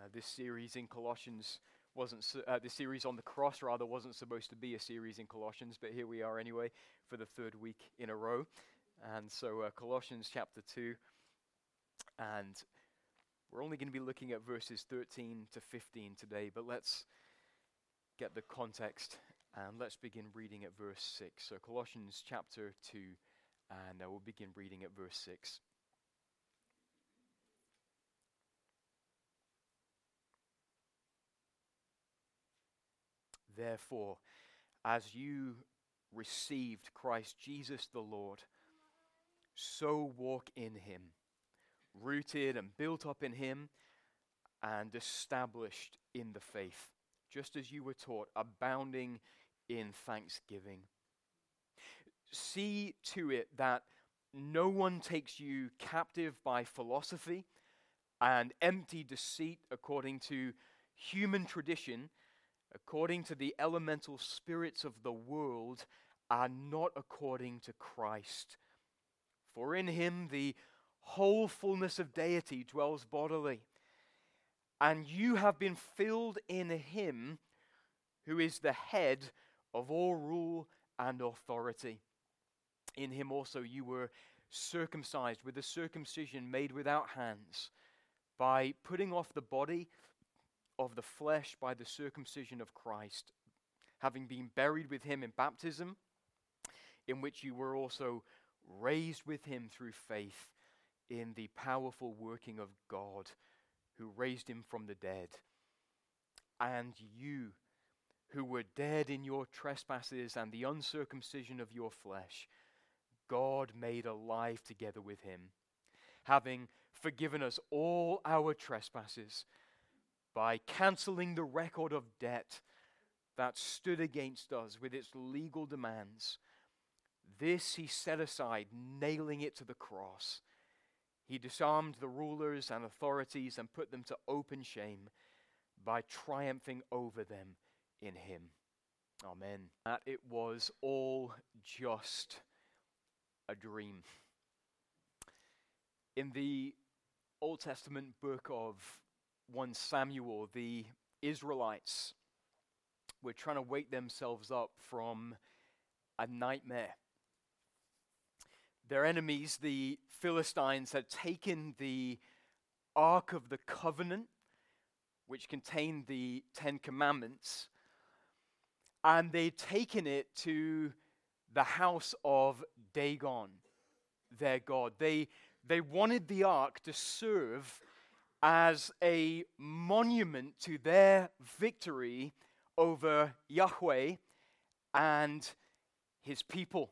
Uh, this series in Colossians wasn't, uh, this series on the cross rather wasn't supposed to be a series in Colossians, but here we are anyway for the third week in a row. And so, uh, Colossians chapter 2, and we're only going to be looking at verses 13 to 15 today, but let's get the context and let's begin reading at verse 6. So, Colossians chapter 2, and uh, we'll begin reading at verse 6. Therefore, as you received Christ Jesus the Lord, so walk in him, rooted and built up in him, and established in the faith, just as you were taught, abounding in thanksgiving. See to it that no one takes you captive by philosophy and empty deceit according to human tradition according to the elemental spirits of the world, are not according to Christ. For in him the whole fullness of deity dwells bodily. And you have been filled in him who is the head of all rule and authority. In him also you were circumcised with a circumcision made without hands, by putting off the body of the flesh by the circumcision of Christ, having been buried with him in baptism, in which you were also raised with him through faith in the powerful working of God who raised him from the dead. And you, who were dead in your trespasses and the uncircumcision of your flesh, God made alive together with him, having forgiven us all our trespasses by canceling the record of debt that stood against us with its legal demands. This he set aside, nailing it to the cross. He disarmed the rulers and authorities and put them to open shame by triumphing over them in him. Amen. That it was all just a dream. In the Old Testament book of 1 Samuel, the Israelites were trying to wake themselves up from a nightmare. Their enemies, the Philistines, had taken the Ark of the Covenant, which contained the Ten Commandments, and they'd taken it to the house of Dagon, their god. They, they wanted the ark to serve as a monument to their victory over Yahweh and his people.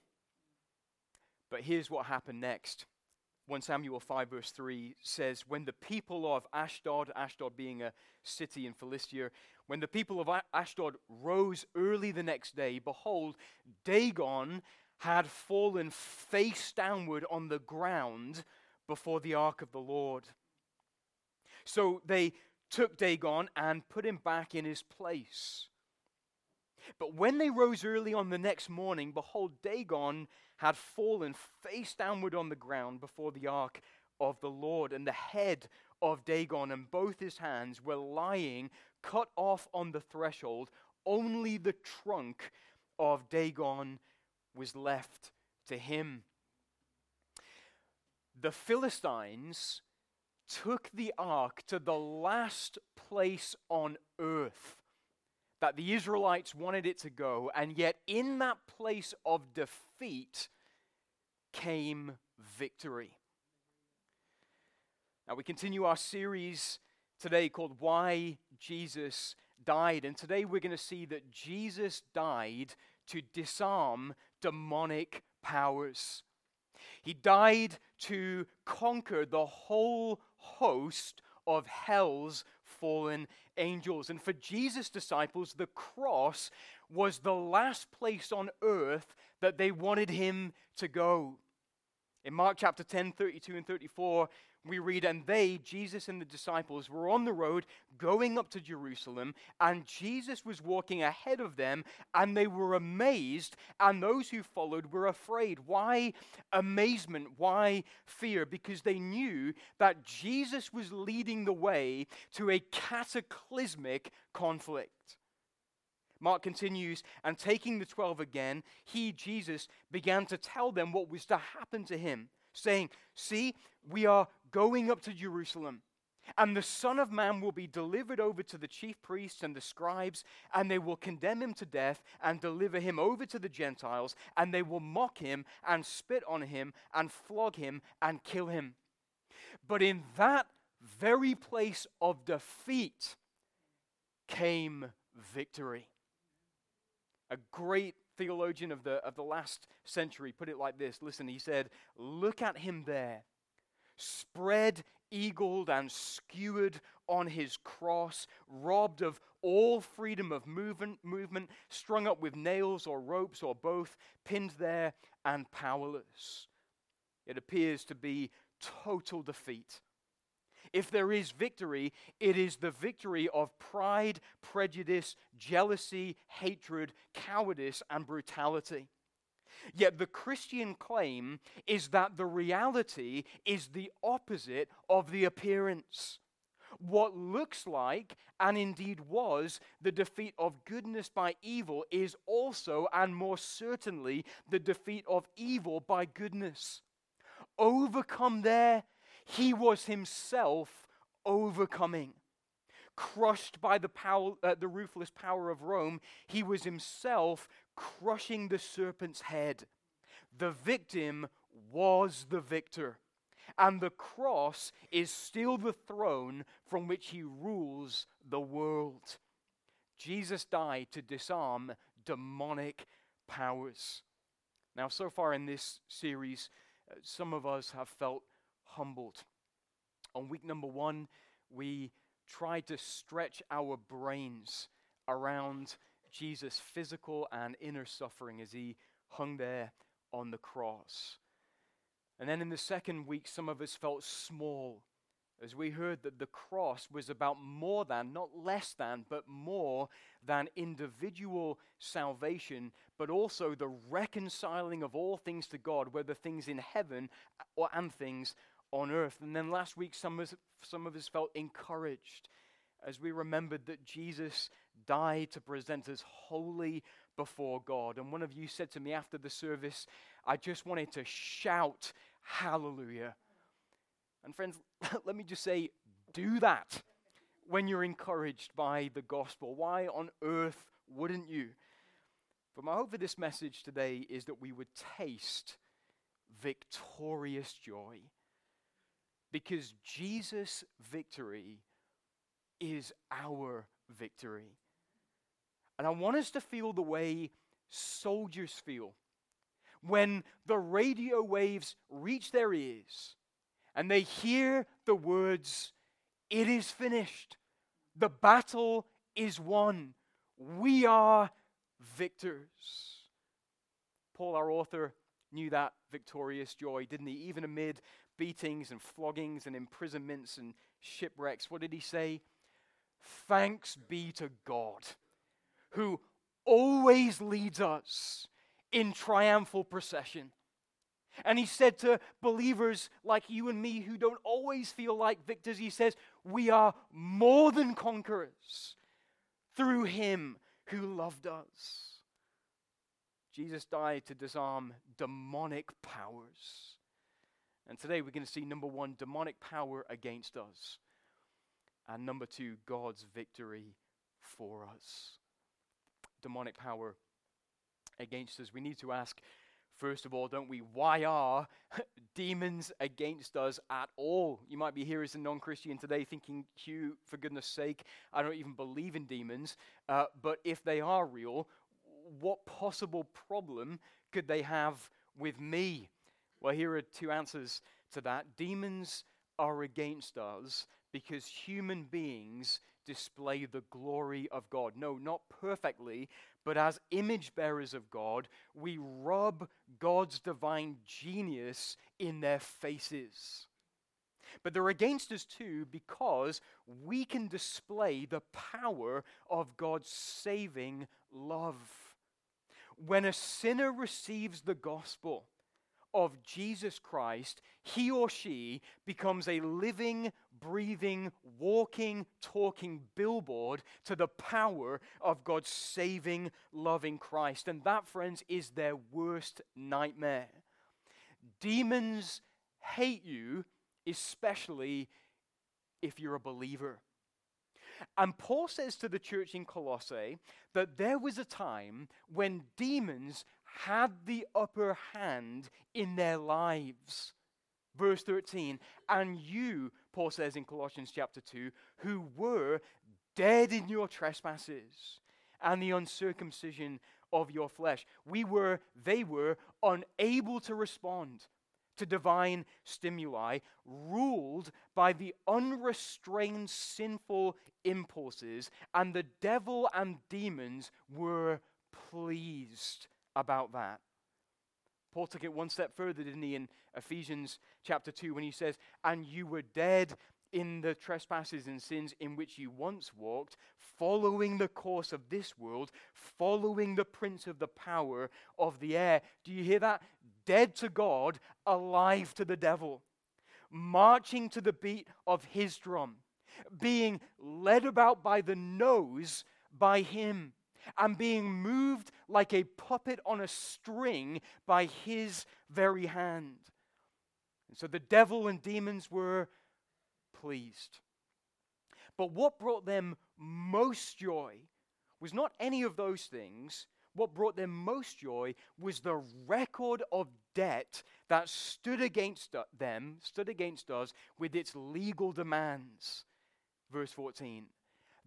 But here's what happened next. 1 Samuel 5, verse 3 says, When the people of Ashdod, Ashdod being a city in Philistia, when the people of Ashdod rose early the next day, behold, Dagon had fallen face downward on the ground before the ark of the Lord. So they took Dagon and put him back in his place. But when they rose early on the next morning, behold, Dagon had fallen face downward on the ground before the ark of the Lord, and the head of Dagon and both his hands were lying cut off on the threshold. Only the trunk of Dagon was left to him. The Philistines took the ark to the last place on earth that the Israelites wanted it to go, and yet in that place of defeat came victory. Now, we continue our series today called Why Jesus Died, and today we're going to see that Jesus died to disarm demonic powers. He died to conquer the whole host of hell's fallen angels. And for Jesus' disciples, the cross was the last place on earth that they wanted him to go. In Mark chapter 10, 32 and 34, we read, and they, Jesus and the disciples, were on the road going up to Jerusalem, and Jesus was walking ahead of them, and they were amazed, and those who followed were afraid. Why amazement? Why fear? Because they knew that Jesus was leading the way to a cataclysmic conflict. Mark continues, and taking the twelve again, he, Jesus, began to tell them what was to happen to him, saying, See, we are going up to Jerusalem. And the Son of Man will be delivered over to the chief priests and the scribes, and they will condemn him to death and deliver him over to the Gentiles, and they will mock him and spit on him and flog him and kill him. But in that very place of defeat came victory. A great theologian of the, of the last century put it like this listen, he said, Look at him there spread eagled and skewered on his cross, robbed of all freedom of movement, movement, strung up with nails or ropes or both, pinned there and powerless. It appears to be total defeat. If there is victory, it is the victory of pride, prejudice, jealousy, hatred, cowardice, and brutality. Yet the Christian claim is that the reality is the opposite of the appearance. What looks like, and indeed was, the defeat of goodness by evil is also, and more certainly, the defeat of evil by goodness. Overcome there, he was himself overcoming crushed by the, power, uh, the ruthless power of Rome, he was himself crushing the serpent's head. The victim was the victor. And the cross is still the throne from which he rules the world. Jesus died to disarm demonic powers. Now, so far in this series, uh, some of us have felt humbled. On week number one, we tried to stretch our brains around Jesus' physical and inner suffering as he hung there on the cross. And then in the second week, some of us felt small as we heard that the cross was about more than, not less than, but more than individual salvation, but also the reconciling of all things to God, whether things in heaven or, and things on earth. And then last week, some of, us, some of us felt encouraged as we remembered that Jesus died to present us holy before God. And one of you said to me after the service, I just wanted to shout hallelujah. And friends, let me just say, do that when you're encouraged by the gospel. Why on earth wouldn't you? But my hope for this message today is that we would taste victorious joy because Jesus' victory is our victory. And I want us to feel the way soldiers feel when the radio waves reach their ears and they hear the words, It is finished. The battle is won. We are victors. Paul, our author, knew that victorious joy, didn't he? Even amid beatings and floggings and imprisonments and shipwrecks. What did he say? Thanks be to God, who always leads us in triumphal procession. And he said to believers like you and me who don't always feel like victors, he says, We are more than conquerors through him who loved us. Jesus died to disarm demonic powers. And today we're going to see number one, demonic power against us. And number two, God's victory for us. Demonic power against us. We need to ask, first of all, don't we, why are demons against us at all? You might be here as a non Christian today thinking, Hugh, for goodness sake, I don't even believe in demons. Uh, but if they are real, what possible problem could they have with me? Well, here are two answers to that. Demons are against us because human beings display the glory of God. No, not perfectly, but as image bearers of God, we rub God's divine genius in their faces. But they're against us too because we can display the power of God's saving love. When a sinner receives the gospel of Jesus Christ, he or she becomes a living, breathing, walking, talking billboard to the power of God's saving, loving Christ. And that, friends, is their worst nightmare. Demons hate you, especially if you're a believer. And Paul says to the church in Colossae that there was a time when demons had the upper hand in their lives. Verse 13, and you, Paul says in Colossians chapter 2, who were dead in your trespasses and the uncircumcision of your flesh. We were, they were, unable to respond to divine stimuli, ruled by the unrestrained sinful impulses, and the devil and demons were pleased about that. Paul took it one step further, didn't he, in Ephesians chapter 2, when he says, And you were dead in the trespasses and sins in which you once walked, following the course of this world, following the prince of the power of the air. Do you hear that? dead to God, alive to the devil, marching to the beat of his drum, being led about by the nose by him, and being moved like a puppet on a string by his very hand. And so the devil and demons were pleased. But what brought them most joy was not any of those things, what brought them most joy was the record of debt that stood against uh, them, stood against us with its legal demands. Verse 14.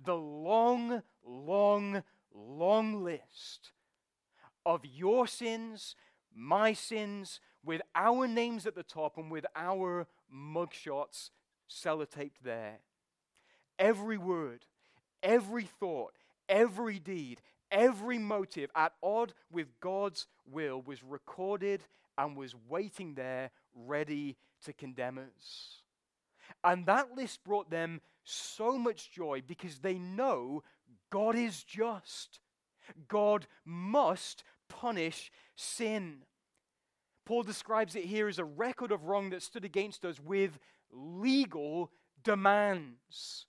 The long, long, long list of your sins, my sins, with our names at the top and with our mugshots sellotaped there. Every word, every thought, every deed, Every motive at odd with God's will was recorded and was waiting there ready to condemn us. And that list brought them so much joy because they know God is just. God must punish sin. Paul describes it here as a record of wrong that stood against us with legal demands.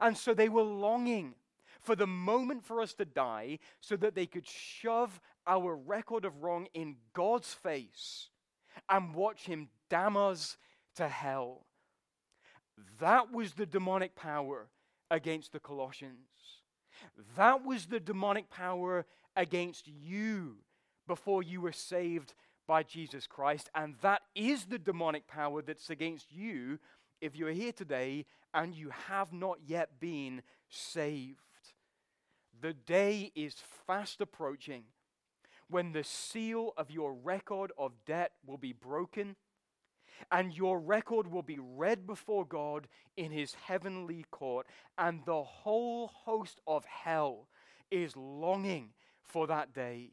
And so they were longing for the moment for us to die so that they could shove our record of wrong in God's face and watch Him damn us to hell. That was the demonic power against the Colossians. That was the demonic power against you before you were saved by Jesus Christ. And that is the demonic power that's against you if you're here today and you have not yet been saved. The day is fast approaching when the seal of your record of debt will be broken and your record will be read before God in his heavenly court, and the whole host of hell is longing for that day.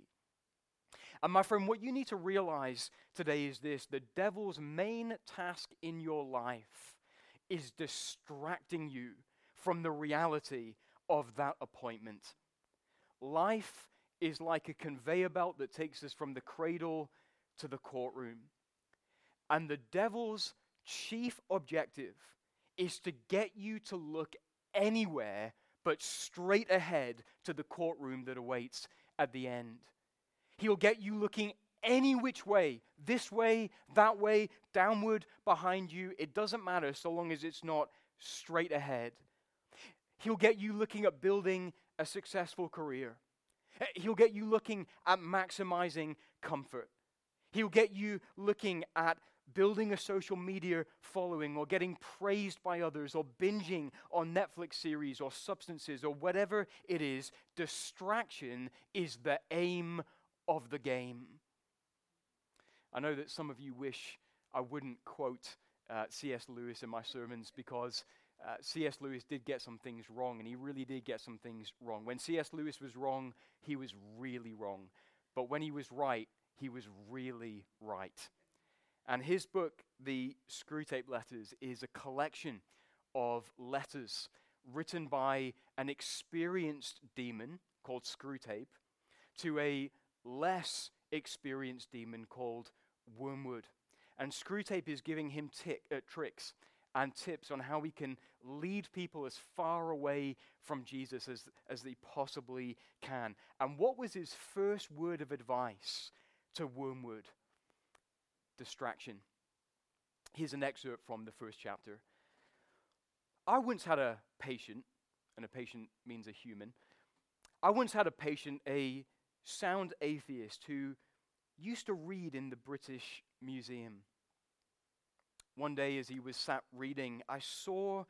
And my friend, what you need to realize today is this the devil's main task in your life is distracting you from the reality of that appointment. Life is like a conveyor belt that takes us from the cradle to the courtroom. And the devil's chief objective is to get you to look anywhere but straight ahead to the courtroom that awaits at the end. He'll get you looking any which way this way, that way, downward, behind you. It doesn't matter so long as it's not straight ahead. He'll get you looking at building a successful career. Eh, he'll get you looking at maximizing comfort. He'll get you looking at building a social media following or getting praised by others or binging on Netflix series or substances or whatever it is. Distraction is the aim of the game. I know that some of you wish I wouldn't quote uh, C.S. Lewis in my sermons because uh, C.S. Lewis did get some things wrong, and he really did get some things wrong. When C.S. Lewis was wrong, he was really wrong. But when he was right, he was really right. And his book, The Screwtape Letters, is a collection of letters written by an experienced demon called Screwtape to a less experienced demon called Wormwood. And Screwtape is giving him tick, uh, tricks and tips on how we can lead people as far away from Jesus as, as they possibly can. And what was his first word of advice to Wormwood? Distraction. Here's an excerpt from the first chapter. I once had a patient, and a patient means a human. I once had a patient, a sound atheist, who used to read in the British Museum. One day, as he was sat reading, I saw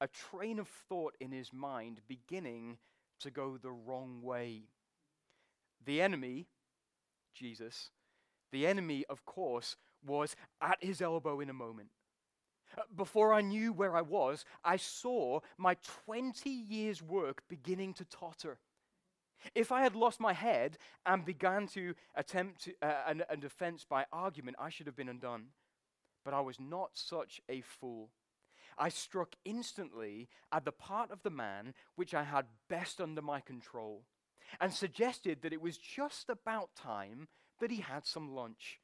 a train of thought in his mind beginning to go the wrong way. The enemy, Jesus, the enemy, of course, was at his elbow in a moment. Uh, before I knew where I was, I saw my 20 years' work beginning to totter. If I had lost my head and began to attempt to, uh, an, a defense by argument, I should have been undone. But I was not such a fool. I struck instantly at the part of the man which I had best under my control, and suggested that it was just about time that he had some lunch.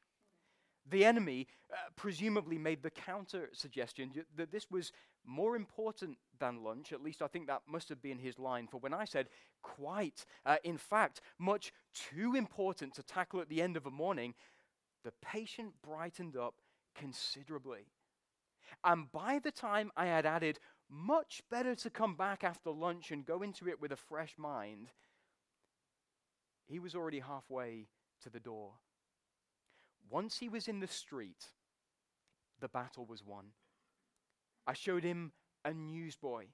The enemy uh, presumably made the counter suggestion that this was more important than lunch. At least I think that must have been his line. For when I said, quite, uh, in fact, much too important to tackle at the end of a morning, the patient brightened up considerably. And by the time I had added, much better to come back after lunch and go into it with a fresh mind, he was already halfway to the door. Once he was in the street, the battle was won. I showed him a newsboy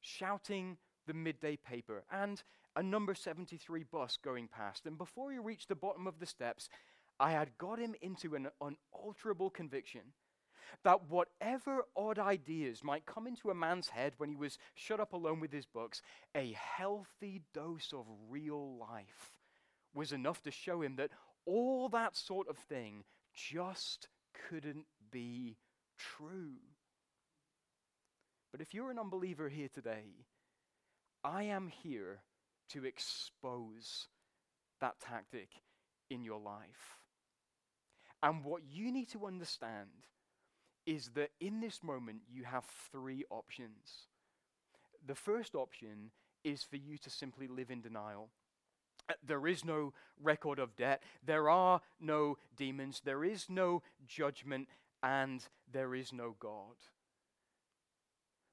shouting the midday paper and a number 73 bus going past. And before he reached the bottom of the steps, I had got him into an unalterable conviction that whatever odd ideas might come into a man's head when he was shut up alone with his books, a healthy dose of real life was enough to show him that all that sort of thing just couldn't be true. But if you're an unbeliever here today, I am here to expose that tactic in your life. And what you need to understand is that in this moment you have three options. The first option is for you to simply live in denial. There is no record of debt. There are no demons. There is no judgment. And there is no God.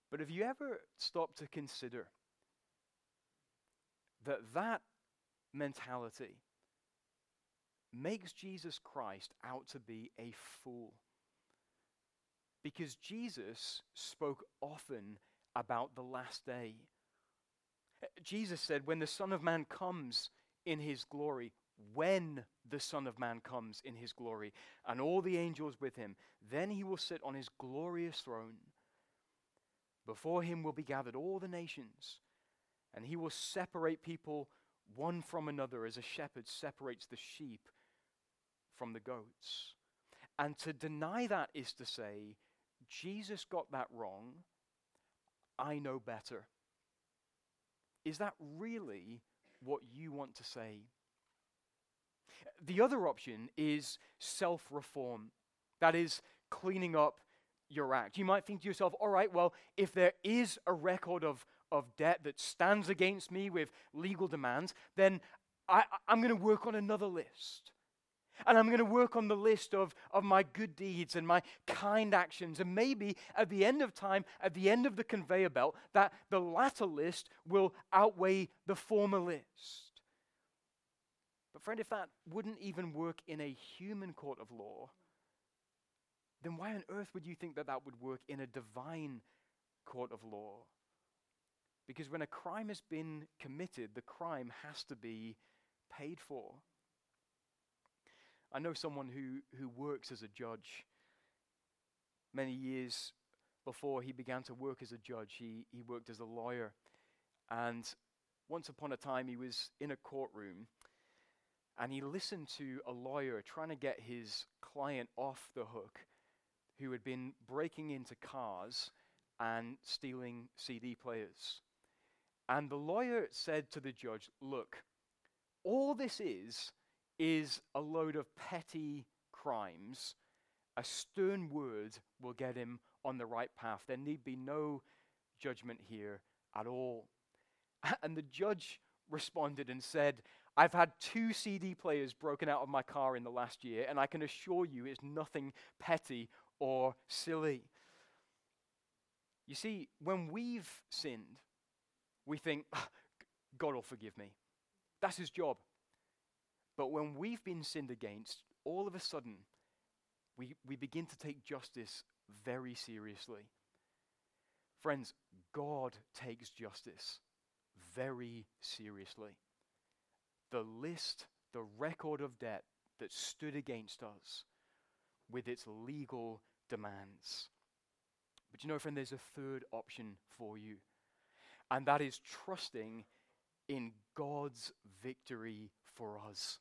But have you ever stopped to consider that that mentality makes Jesus Christ out to be a fool? Because Jesus spoke often about the last day. Jesus said, When the Son of Man comes, in his glory when the Son of Man comes in his glory, and all the angels with him. Then he will sit on his glorious throne. Before him will be gathered all the nations, and he will separate people one from another as a shepherd separates the sheep from the goats. And to deny that is to say, Jesus got that wrong. I know better. Is that really what you want to say. The other option is self reform, that is, cleaning up your act. You might think to yourself, all right, well, if there is a record of, of debt that stands against me with legal demands, then I, I'm going to work on another list. And I'm going to work on the list of, of my good deeds and my kind actions. And maybe at the end of time, at the end of the conveyor belt, that the latter list will outweigh the former list. But, friend, if that wouldn't even work in a human court of law, then why on earth would you think that that would work in a divine court of law? Because when a crime has been committed, the crime has to be paid for. I know someone who, who works as a judge. Many years before he began to work as a judge, he, he worked as a lawyer. And once upon a time, he was in a courtroom. and he listened to a lawyer trying to get his client off the hook who had been breaking into cars and stealing CD players. And the lawyer said to the judge, Look, all this is, is a load of petty crimes. A stern word will get him on the right path. There need be no judgment here at all. And the judge responded and said, I've had two CD players broken out of my car in the last year, and I can assure you it's nothing petty or silly. You see, when we've sinned, we think, ah, God will forgive me. That's his job. But when we've been sinned against, all of a sudden, we, we begin to take justice very seriously. Friends, God takes justice very seriously the list, the record of debt that stood against us with its legal demands. But you know, friend, there's a third option for you, and that is trusting in God's victory for us.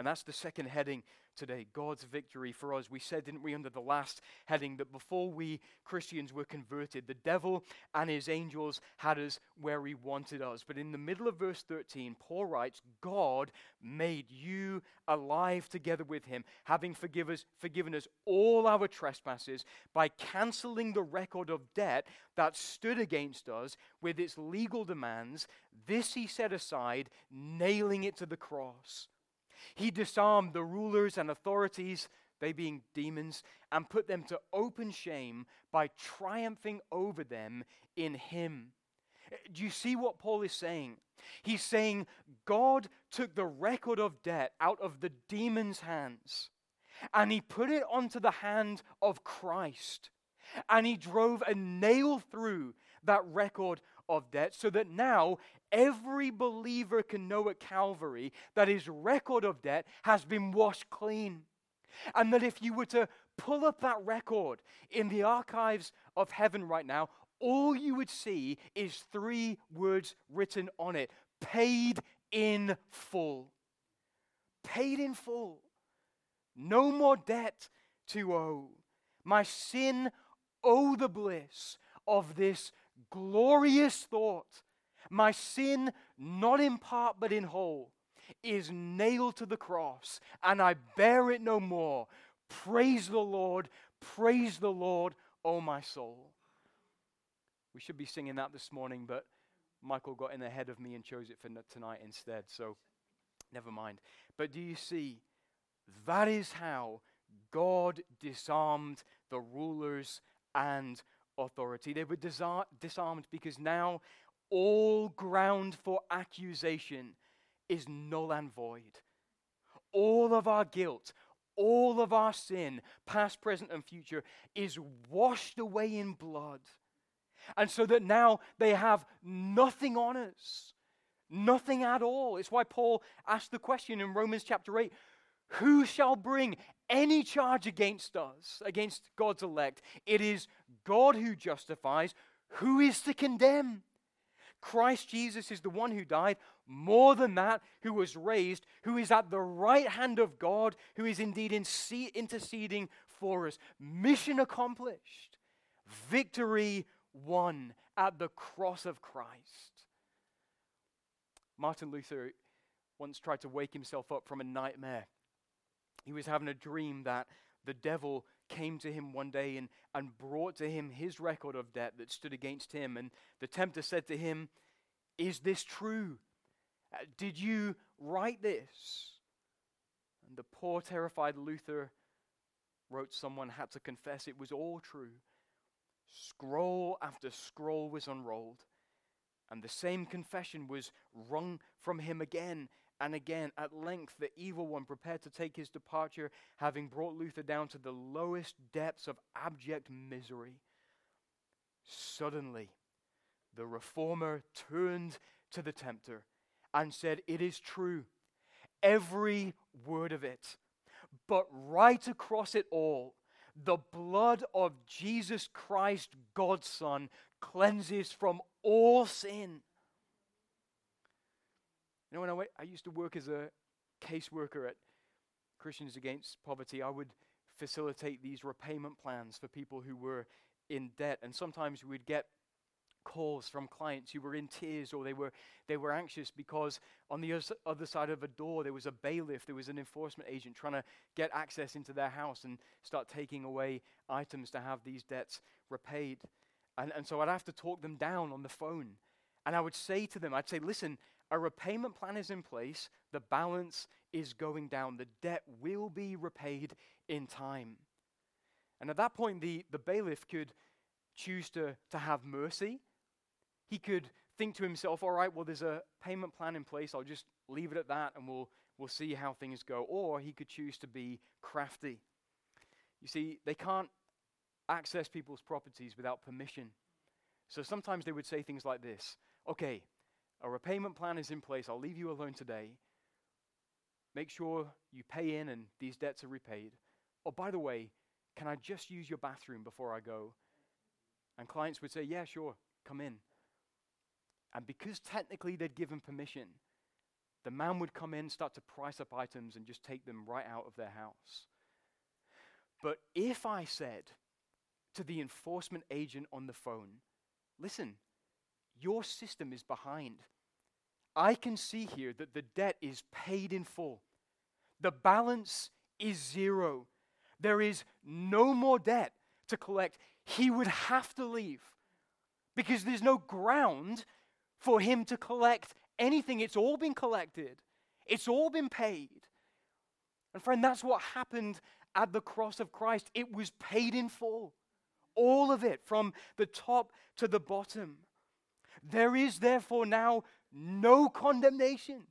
And that's the second heading today God's victory for us. We said, didn't we, under the last heading, that before we Christians were converted, the devil and his angels had us where he wanted us. But in the middle of verse 13, Paul writes, God made you alive together with him, having forgive us, forgiven us all our trespasses by canceling the record of debt that stood against us with its legal demands. This he set aside, nailing it to the cross. He disarmed the rulers and authorities, they being demons, and put them to open shame by triumphing over them in Him. Eh, do you see what Paul is saying? He's saying God took the record of debt out of the demon's hands and he put it onto the hand of Christ. And he drove a nail through that record of debt so that now every believer can know at Calvary that his record of debt has been washed clean. And that if you were to pull up that record in the archives of heaven right now, all you would see is three words written on it paid in full. Paid in full. No more debt to owe. My sin, owe the bliss of this glorious thought my sin, not in part but in whole, is nailed to the cross, and I bear it no more. Praise the Lord, praise the Lord, O my soul. We should be singing that this morning, but Michael got in ahead of me and chose it for tonight instead, so never mind. But do you see? That is how God disarmed the rulers and authority. They were disarmed because now all ground for accusation is null and void. All of our guilt, all of our sin, past, present, and future, is washed away in blood. And so that now they have nothing on us, nothing at all. It's why Paul asked the question in Romans chapter 8 Who shall bring any charge against us, against God's elect? It is God who justifies. Who is to condemn? Christ Jesus is the one who died, more than that, who was raised, who is at the right hand of God, who is indeed interceding for us. Mission accomplished, victory won at the cross of Christ. Martin Luther once tried to wake himself up from a nightmare. He was having a dream that the devil came to him one day and, and brought to him his record of debt that stood against him. And the tempter said to him, Is this true? Uh, did you write this? And the poor, terrified Luther wrote, Someone had to confess it was all true. Scroll after scroll was unrolled, and the same confession was wrung from him again and again, at length, the evil one prepared to take his departure, having brought Luther down to the lowest depths of abject misery. Suddenly, the reformer turned to the tempter and said, It is true, every word of it. But right across it all, the blood of Jesus Christ, God's Son, cleanses from all sin. You know, when I, used to work as a caseworker at Christians Against Poverty, I would facilitate these repayment plans for people who were in debt. And sometimes we'd get calls from clients who were in tears or they were, they were anxious because on the other side of a door there was a bailiff, there was an enforcement agent trying to get access into their house and start taking away items to have these debts repaid. And, and so I'd have to talk them down on the phone. And I would say to them, I'd say, listen, a repayment plan is in place, the balance is going down, the debt will be repaid in time. And at that point, the, the bailiff could choose to, to have mercy. He could think to himself, all right, well, there's a payment plan in place, I'll just leave it at that and we'll, we'll see how things go. Or he could choose to be crafty. You see, they can't access people's properties without permission. So sometimes they would say things like this Okay, a repayment plan is in place. I'll leave you alone today. Make sure you pay in and these debts are repaid. Oh, by the way, can I just use your bathroom before I go? And clients would say, Yeah, sure, come in. And because technically they'd given permission, the man would come in, start to price up items, and just take them right out of their house. But if I said to the enforcement agent on the phone, Listen, your system is behind. I can see here that the debt is paid in full. The balance is zero. There is no more debt to collect. He would have to leave because there's no ground for him to collect anything. It's all been collected, it's all been paid. And, friend, that's what happened at the cross of Christ. It was paid in full. All of it, from the top to the bottom. There is therefore now no condemnation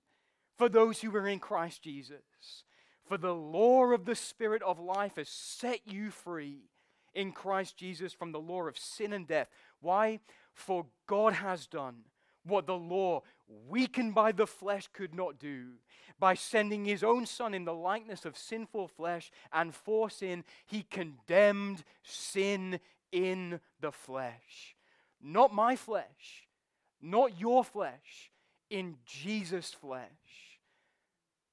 for those who are in Christ Jesus. For the law of the Spirit of life has set you free in Christ Jesus from the law of sin and death. Why? For God has done what the law, weakened by the flesh, could not do. By sending his own Son in the likeness of sinful flesh, and for sin, he condemned sin in the flesh. Not my flesh, not your flesh, in Jesus' flesh.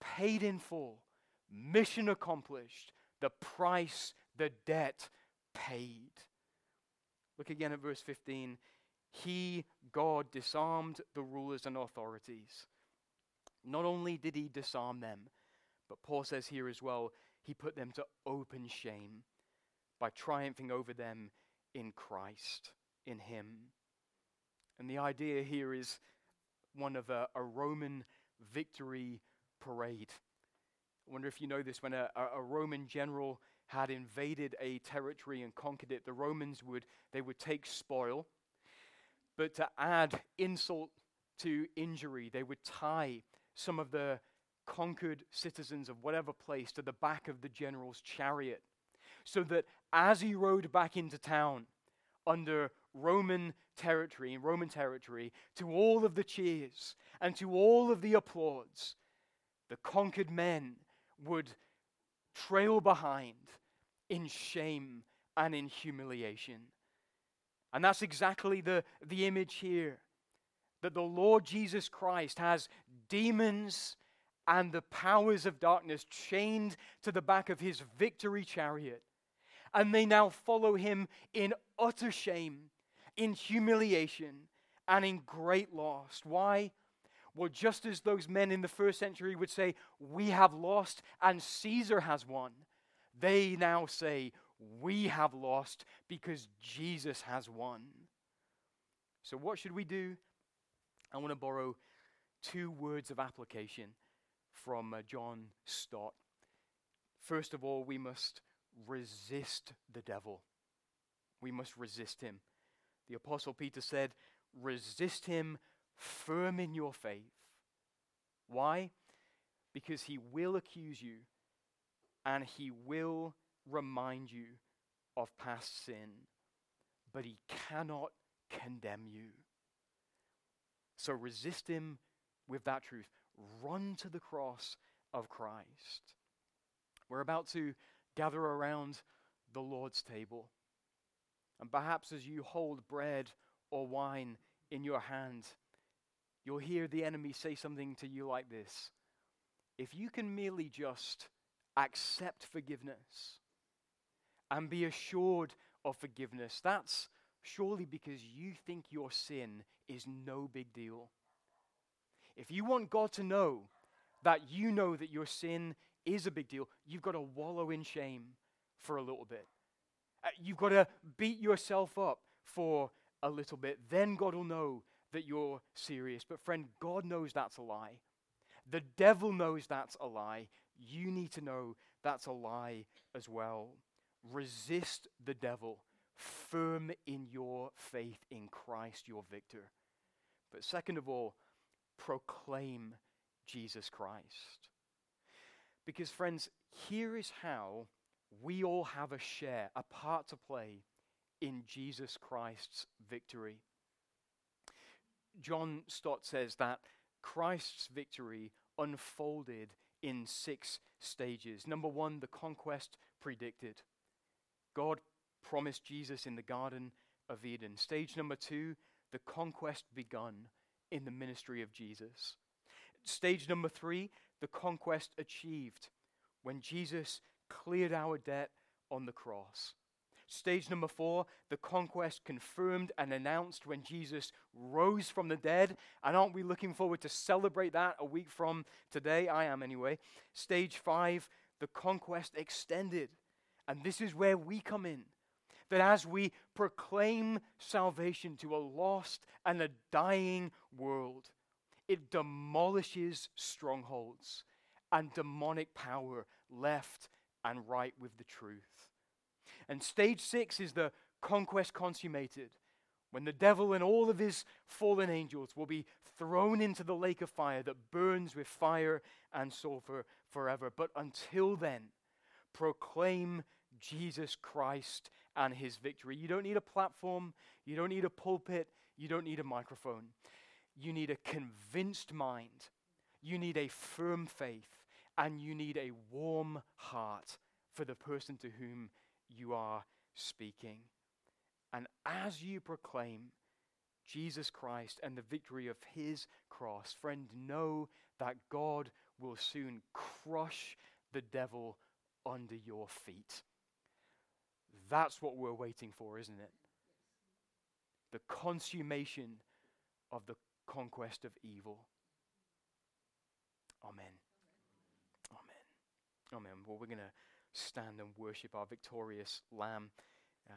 Paid in full, mission accomplished, the price, the debt paid. Look again at verse 15. He, God, disarmed the rulers and authorities. Not only did he disarm them, but Paul says here as well, he put them to open shame by triumphing over them in Christ, in him. And the idea here is one of a, a Roman victory parade. I wonder if you know this when a, a, Roman general had invaded a territory and conquered it, the Romans would they would take spoil, but to add insult to injury, they would tie some of the conquered citizens of whatever place to the back of the general's chariot, so that as he rode back into town under Roman territory, in Roman territory, to all of the cheers and to all of the applause, the conquered men would trail behind in shame and in humiliation. And that's exactly the, the image here that the Lord Jesus Christ has demons and the powers of darkness chained to the back of his victory chariot. And they now follow him in utter shame in humiliation and in great loss. Why? Well, just as those men in the first century would say, We have lost and Caesar has won, they now say, We have lost because Jesus has won. So, what should we do? I want to borrow two words of application from uh, John Stott. First of all, we must resist the devil. We must resist him. The Apostle Peter said, resist him firm in your faith. Why? Because he will accuse you and he will remind you of past sin, but he cannot condemn you. So resist him with that truth. Run to the cross of Christ. We're about to gather around the Lord's table. And perhaps as you hold bread or wine in your hand, you'll hear the enemy say something to you like this if you can merely just accept forgiveness and be assured of forgiveness, that's surely because you think your sin is no big deal. If you want God to know that you know that your sin is a big deal, you've got to wallow in shame for a little bit. Uh, you've got to beat yourself up for a little bit. Then God will know that you're serious. But, friend, God knows that's a lie. The devil knows that's a lie. You need to know that's a lie as well. Resist the devil, firm in your faith in Christ, your victor. But, second of all, proclaim Jesus Christ. Because, friends, here is how we all have a share, a part to play in Jesus Christ's victory. John Stott says that Christ's victory unfolded in six stages. Number one, the conquest predicted. God promised Jesus in the Garden of Eden. Stage number two, the conquest begun in the ministry of Jesus. Stage number three, the conquest achieved when Jesus cleared our debt on the cross. Stage number four, the conquest confirmed and announced when Jesus rose from the dead. And aren't we looking forward to celebrate that a week from today? I am anyway. Stage five, the conquest extended. And this is where we come in. That as we proclaim salvation to a lost and a dying world, it demolishes strongholds and demonic power left and right with the truth. And stage six is the conquest consummated, when the devil and all of his fallen angels will be thrown into the lake of fire that burns with fire and sulfur forever. But until then, proclaim Jesus Christ and his victory. You don't need a platform, you don't need a pulpit, you don't need a microphone. You need a convinced mind, you need a firm faith, and you need a warm heart for the person to whom you are speaking. And as you proclaim Jesus Christ and the victory of his cross, friend, know that God will soon crush the devil under your feet. That's what we're waiting for, isn't it? The consummation of the conquest of evil. Amen. Amen. Well, we're going to stand and worship our victorious Lamb uh,